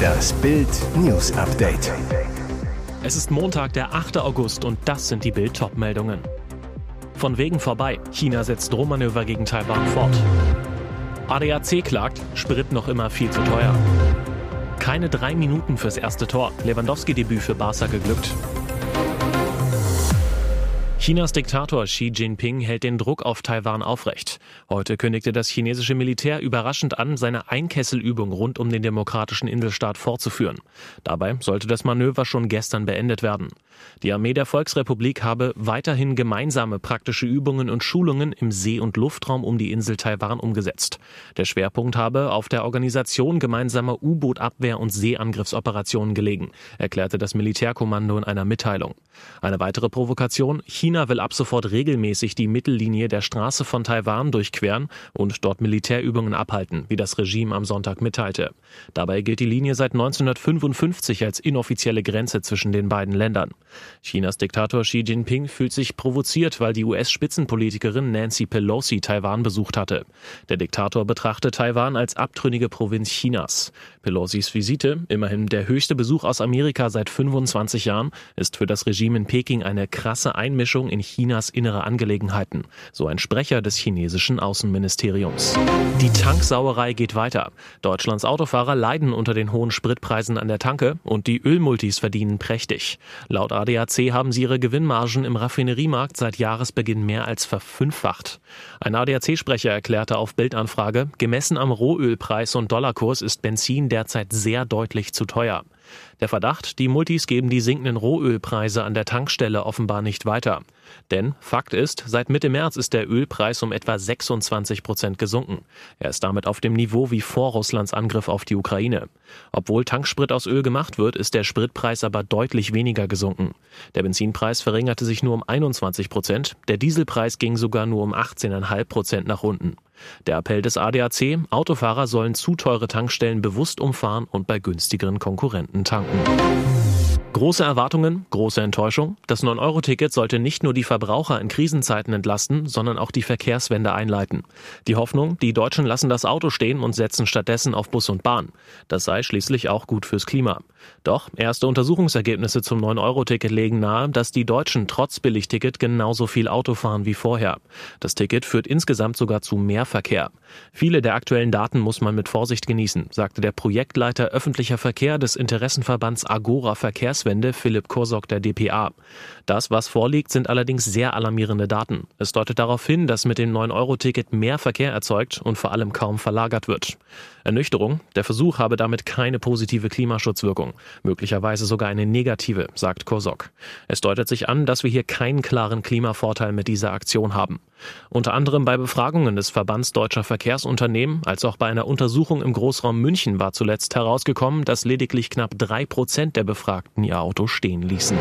Das Bild News Update. Es ist Montag, der 8. August und das sind die Bild meldungen Von wegen vorbei. China setzt Drohmanöver gegen Taiwan fort. ADAC klagt, Sprit noch immer viel zu teuer. Keine drei Minuten fürs erste Tor. Lewandowski-Debüt für Barca geglückt. Chinas Diktator Xi Jinping hält den Druck auf Taiwan aufrecht. Heute kündigte das chinesische Militär überraschend an, seine Einkesselübung rund um den demokratischen Inselstaat fortzuführen. Dabei sollte das Manöver schon gestern beendet werden. Die Armee der Volksrepublik habe weiterhin gemeinsame praktische Übungen und Schulungen im See- und Luftraum um die Insel Taiwan umgesetzt. Der Schwerpunkt habe auf der Organisation gemeinsamer U-Boot-Abwehr- und Seeangriffsoperationen gelegen, erklärte das Militärkommando in einer Mitteilung. Eine weitere Provokation, China will ab sofort regelmäßig die Mittellinie der Straße von Taiwan durchqueren und dort Militärübungen abhalten, wie das Regime am Sonntag mitteilte. Dabei gilt die Linie seit 1955 als inoffizielle Grenze zwischen den beiden Ländern. Chinas Diktator Xi Jinping fühlt sich provoziert, weil die US-Spitzenpolitikerin Nancy Pelosi Taiwan besucht hatte. Der Diktator betrachtet Taiwan als abtrünnige Provinz Chinas. Pelosis Visite, immerhin der höchste Besuch aus Amerika seit 25 Jahren, ist für das Regime in Peking eine krasse Einmischung in Chinas innere Angelegenheiten, so ein Sprecher des chinesischen Außenministeriums. Die Tanksauerei geht weiter. Deutschlands Autofahrer leiden unter den hohen Spritpreisen an der Tanke und die Ölmultis verdienen prächtig. Laut ADAC haben sie ihre Gewinnmargen im Raffineriemarkt seit Jahresbeginn mehr als verfünffacht. Ein ADAC-Sprecher erklärte auf Bildanfrage, gemessen am Rohölpreis und Dollarkurs ist Benzin derzeit sehr deutlich zu teuer. Der Verdacht, die Multis geben die sinkenden Rohölpreise an der Tankstelle offenbar nicht weiter. Denn Fakt ist, seit Mitte März ist der Ölpreis um etwa 26 Prozent gesunken. Er ist damit auf dem Niveau wie vor Russlands Angriff auf die Ukraine. Obwohl Tanksprit aus Öl gemacht wird, ist der Spritpreis aber deutlich weniger gesunken. Der Benzinpreis verringerte sich nur um 21 Prozent, der Dieselpreis ging sogar nur um 18,5 Prozent nach unten. Der Appell des ADAC, Autofahrer sollen zu teure Tankstellen bewusst umfahren und bei günstigeren Konkurrenten tanken. Große Erwartungen, große Enttäuschung. Das 9-Euro-Ticket sollte nicht nur die Verbraucher in Krisenzeiten entlasten, sondern auch die Verkehrswende einleiten. Die Hoffnung, die Deutschen lassen das Auto stehen und setzen stattdessen auf Bus und Bahn. Das sei schließlich auch gut fürs Klima. Doch erste Untersuchungsergebnisse zum 9-Euro-Ticket legen nahe, dass die Deutschen trotz Billigticket genauso viel Auto fahren wie vorher. Das Ticket führt insgesamt sogar zu mehr Verkehr. Viele der aktuellen Daten muss man mit Vorsicht genießen, sagte der Projektleiter öffentlicher Verkehr des Interessenverbands Agora Verkehrs Verkehrswende Philipp Kursok der dpa. Das, was vorliegt, sind allerdings sehr alarmierende Daten. Es deutet darauf hin, dass mit dem 9-Euro-Ticket mehr Verkehr erzeugt und vor allem kaum verlagert wird. Ernüchterung, der Versuch habe damit keine positive Klimaschutzwirkung, möglicherweise sogar eine negative, sagt Kursok. Es deutet sich an, dass wir hier keinen klaren Klimavorteil mit dieser Aktion haben. Unter anderem bei Befragungen des Verbands deutscher Verkehrsunternehmen als auch bei einer Untersuchung im Großraum München war zuletzt herausgekommen, dass lediglich knapp drei Prozent der Befragten ihr Auto stehen ließen.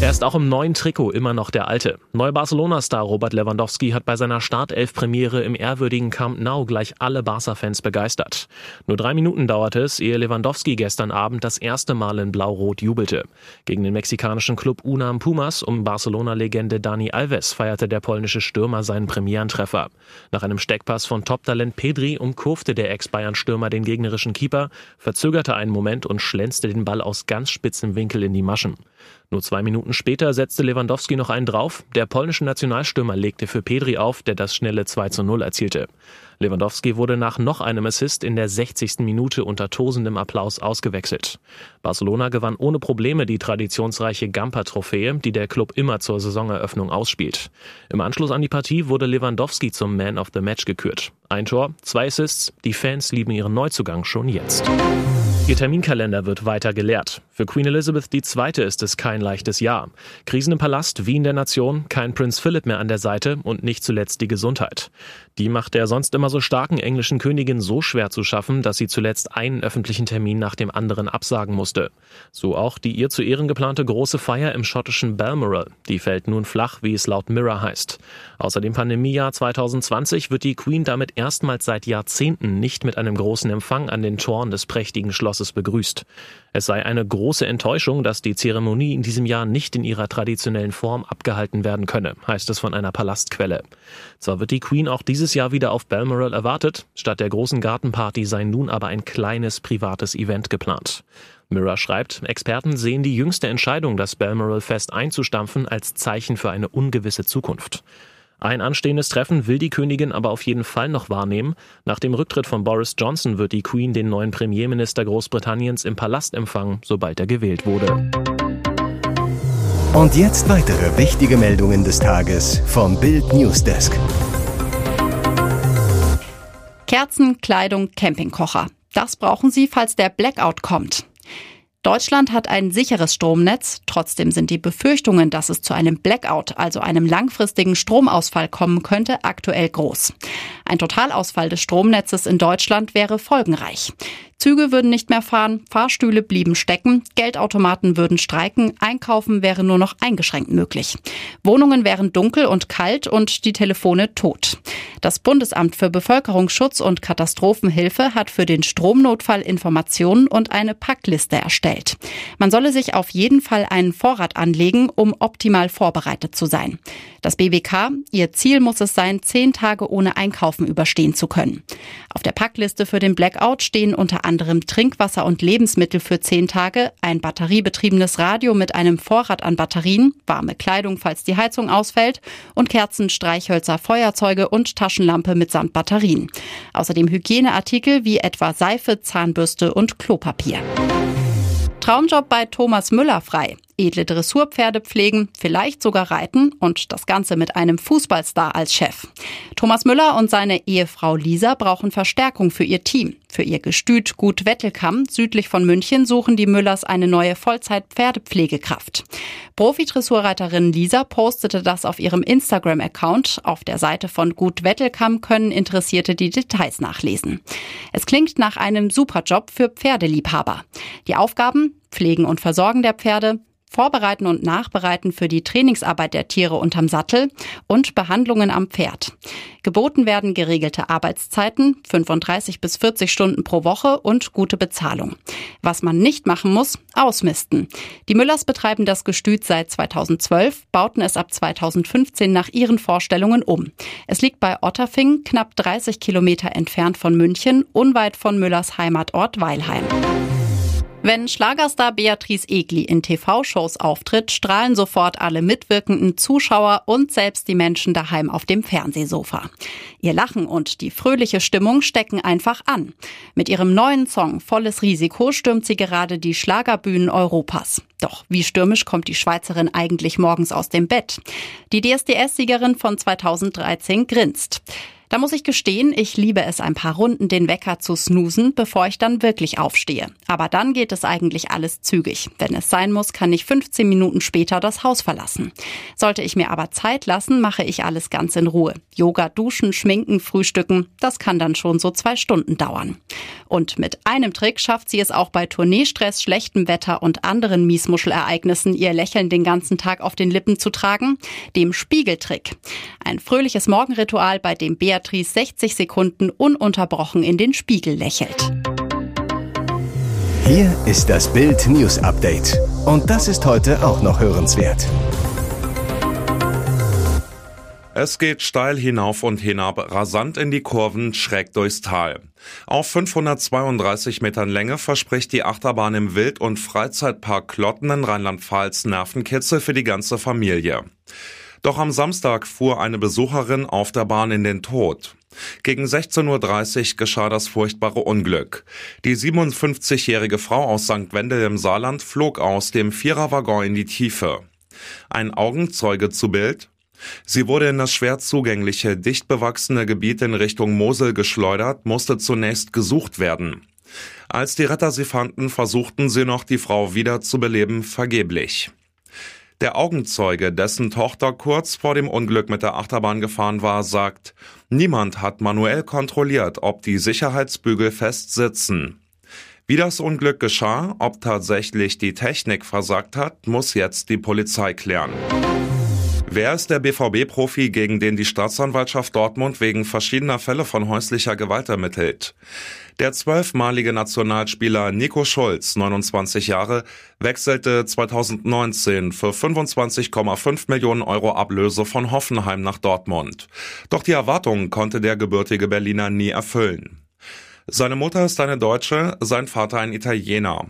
Er ist auch im neuen Trikot immer noch der alte. Neu Barcelona-Star Robert Lewandowski hat bei seiner Startelf-Premiere im ehrwürdigen Camp Nou gleich alle Barca-Fans begeistert. Nur drei Minuten dauerte es, ehe Lewandowski gestern Abend das erste Mal in Blau-Rot jubelte. Gegen den mexikanischen Club Unam Pumas um Barcelona-Legende Dani Alves feierte der polnische Stürmer seinen Premierentreffer. Nach einem Steckpass von Top-Talent Pedri umkurfte der Ex-Bayern-Stürmer den gegnerischen Keeper, verzögerte einen Moment und schlänzte den Ball aus ganz spitzem Winkel in die Maschen. Nur zwei Minuten später setzte Lewandowski noch einen drauf. Der polnische Nationalstürmer legte für Pedri auf, der das schnelle 2 zu 0 erzielte. Lewandowski wurde nach noch einem Assist in der 60. Minute unter tosendem Applaus ausgewechselt. Barcelona gewann ohne Probleme die traditionsreiche Gamper-Trophäe, die der Club immer zur Saisoneröffnung ausspielt. Im Anschluss an die Partie wurde Lewandowski zum Man of the Match gekürt. Ein Tor, zwei Assists, die Fans lieben ihren Neuzugang schon jetzt. Ihr Terminkalender wird weiter gelehrt. Für Queen Elizabeth II. ist es kein leichtes Jahr. Krisen im Palast, wie in der Nation, kein Prinz Philip mehr an der Seite und nicht zuletzt die Gesundheit. Die macht der sonst immer so starken englischen Königin so schwer zu schaffen, dass sie zuletzt einen öffentlichen Termin nach dem anderen absagen musste. So auch die ihr zu Ehren geplante große Feier im schottischen Balmoral. Die fällt nun flach, wie es laut Mirror heißt. Außer dem Pandemiejahr 2020 wird die Queen damit erstmals seit Jahrzehnten nicht mit einem großen Empfang an den Toren des prächtigen Schlosses Königshauses begrüßt. Es sei eine große Enttäuschung, dass die Zeremonie in diesem Jahr nicht in ihrer traditionellen Form abgehalten werden könne, heißt es von einer Palastquelle. Zwar wird die Queen auch dieses Jahr wieder auf Balmoral erwartet, statt der großen Gartenparty sei nun aber ein kleines privates Event geplant. Mirror schreibt, Experten sehen die jüngste Entscheidung, das Balmoral Fest einzustampfen, als Zeichen für eine ungewisse Zukunft. Ein anstehendes Treffen will die Königin aber auf jeden Fall noch wahrnehmen. Nach dem Rücktritt von Boris Johnson wird die Queen den neuen Premierminister Großbritanniens im Palast empfangen, sobald er gewählt wurde. Und jetzt weitere wichtige Meldungen des Tages vom Bild Newsdesk. Kerzen, Kleidung, Campingkocher. Das brauchen Sie, falls der Blackout kommt. Deutschland hat ein sicheres Stromnetz. Trotzdem sind die Befürchtungen, dass es zu einem Blackout, also einem langfristigen Stromausfall kommen könnte, aktuell groß. Ein Totalausfall des Stromnetzes in Deutschland wäre folgenreich. Züge würden nicht mehr fahren, Fahrstühle blieben stecken, Geldautomaten würden streiken, Einkaufen wäre nur noch eingeschränkt möglich. Wohnungen wären dunkel und kalt und die Telefone tot. Das Bundesamt für Bevölkerungsschutz und Katastrophenhilfe hat für den Stromnotfall Informationen und eine Packliste erstellt. Man solle sich auf jeden Fall einen Vorrat anlegen, um optimal vorbereitet zu sein. Das BBK, ihr Ziel muss es sein, zehn Tage ohne Einkaufen überstehen zu können. Auf der Packliste für den Blackout stehen unter Trinkwasser und Lebensmittel für zehn Tage, ein batteriebetriebenes Radio mit einem Vorrat an Batterien, warme Kleidung, falls die Heizung ausfällt und Kerzen, Streichhölzer, Feuerzeuge und Taschenlampe mitsamt Batterien. Außerdem Hygieneartikel wie etwa Seife, Zahnbürste und Klopapier. Traumjob bei Thomas Müller frei. Edle Dressurpferde pflegen, vielleicht sogar reiten und das Ganze mit einem Fußballstar als Chef. Thomas Müller und seine Ehefrau Lisa brauchen Verstärkung für ihr Team. Für ihr Gestüt Gut Wettelkamm südlich von München suchen die Müllers eine neue Vollzeit-Pferdepflegekraft. Profi-Dressurreiterin Lisa postete das auf ihrem Instagram-Account. Auf der Seite von Gut Wettelkamm können Interessierte die Details nachlesen. Es klingt nach einem Superjob für Pferdeliebhaber. Die Aufgaben Pflegen und Versorgen der Pferde, Vorbereiten und Nachbereiten für die Trainingsarbeit der Tiere unterm Sattel und Behandlungen am Pferd. Geboten werden geregelte Arbeitszeiten, 35 bis 40 Stunden pro Woche und gute Bezahlung. Was man nicht machen muss, ausmisten. Die Müllers betreiben das Gestüt seit 2012, bauten es ab 2015 nach ihren Vorstellungen um. Es liegt bei Otterfing, knapp 30 Kilometer entfernt von München, unweit von Müllers Heimatort Weilheim. Wenn Schlagerstar Beatrice Egli in TV-Shows auftritt, strahlen sofort alle mitwirkenden Zuschauer und selbst die Menschen daheim auf dem Fernsehsofa. Ihr Lachen und die fröhliche Stimmung stecken einfach an. Mit ihrem neuen Song Volles Risiko stürmt sie gerade die Schlagerbühnen Europas. Doch wie stürmisch kommt die Schweizerin eigentlich morgens aus dem Bett? Die DSDS-Siegerin von 2013 grinst. Da muss ich gestehen, ich liebe es ein paar Runden den Wecker zu snoosen, bevor ich dann wirklich aufstehe. Aber dann geht es eigentlich alles zügig. Wenn es sein muss, kann ich 15 Minuten später das Haus verlassen. Sollte ich mir aber Zeit lassen, mache ich alles ganz in Ruhe. Yoga, duschen, schminken, frühstücken, das kann dann schon so zwei Stunden dauern. Und mit einem Trick schafft sie es auch bei Tourneestress, schlechtem Wetter und anderen Miesmuschelereignissen, ihr Lächeln den ganzen Tag auf den Lippen zu tragen, dem Spiegeltrick. Ein fröhliches Morgenritual, bei dem Bea Beatrice 60 Sekunden ununterbrochen in den Spiegel lächelt. Hier ist das Bild News Update. Und das ist heute auch noch hörenswert. Es geht steil hinauf und hinab, rasant in die Kurven, schräg durchs Tal. Auf 532 Metern Länge verspricht die Achterbahn im Wild- und Freizeitpark Klotten in Rheinland-Pfalz Nervenkitzel für die ganze Familie. Doch am Samstag fuhr eine Besucherin auf der Bahn in den Tod. Gegen 16.30 Uhr geschah das furchtbare Unglück. Die 57-jährige Frau aus St. Wendel im Saarland flog aus dem Viererwaggon in die Tiefe. Ein Augenzeuge zu Bild. Sie wurde in das schwer zugängliche, dicht bewachsene Gebiet in Richtung Mosel geschleudert, musste zunächst gesucht werden. Als die Retter sie fanden, versuchten sie noch, die Frau wieder zu beleben, vergeblich. Der Augenzeuge, dessen Tochter kurz vor dem Unglück mit der Achterbahn gefahren war, sagt, niemand hat manuell kontrolliert, ob die Sicherheitsbügel fest sitzen. Wie das Unglück geschah, ob tatsächlich die Technik versagt hat, muss jetzt die Polizei klären. Wer ist der BVB-Profi, gegen den die Staatsanwaltschaft Dortmund wegen verschiedener Fälle von häuslicher Gewalt ermittelt? Der zwölfmalige Nationalspieler Nico Schulz, 29 Jahre, wechselte 2019 für 25,5 Millionen Euro Ablöse von Hoffenheim nach Dortmund. Doch die Erwartungen konnte der gebürtige Berliner nie erfüllen. Seine Mutter ist eine Deutsche, sein Vater ein Italiener.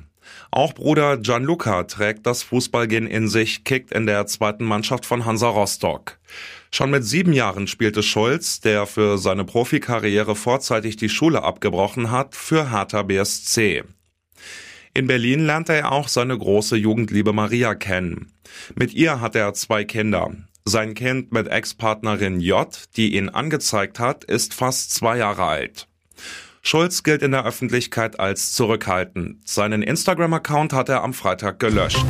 Auch Bruder Gianluca trägt das Fußballgehen in sich, kickt in der zweiten Mannschaft von Hansa Rostock. Schon mit sieben Jahren spielte Schulz, der für seine Profikarriere vorzeitig die Schule abgebrochen hat, für Hertha BSC. In Berlin lernte er auch seine große Jugendliebe Maria kennen. Mit ihr hat er zwei Kinder. Sein Kind mit Ex-Partnerin J, die ihn angezeigt hat, ist fast zwei Jahre alt. Schulz gilt in der Öffentlichkeit als zurückhaltend. Seinen Instagram-Account hat er am Freitag gelöscht.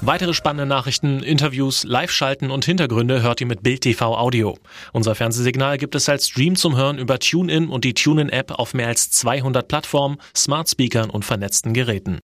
Weitere spannende Nachrichten, Interviews, Live-Schalten und Hintergründe hört ihr mit Bild TV Audio. Unser Fernsehsignal gibt es als Stream zum Hören über TuneIn und die TuneIn-App auf mehr als 200 Plattformen, Smart Speakern und vernetzten Geräten.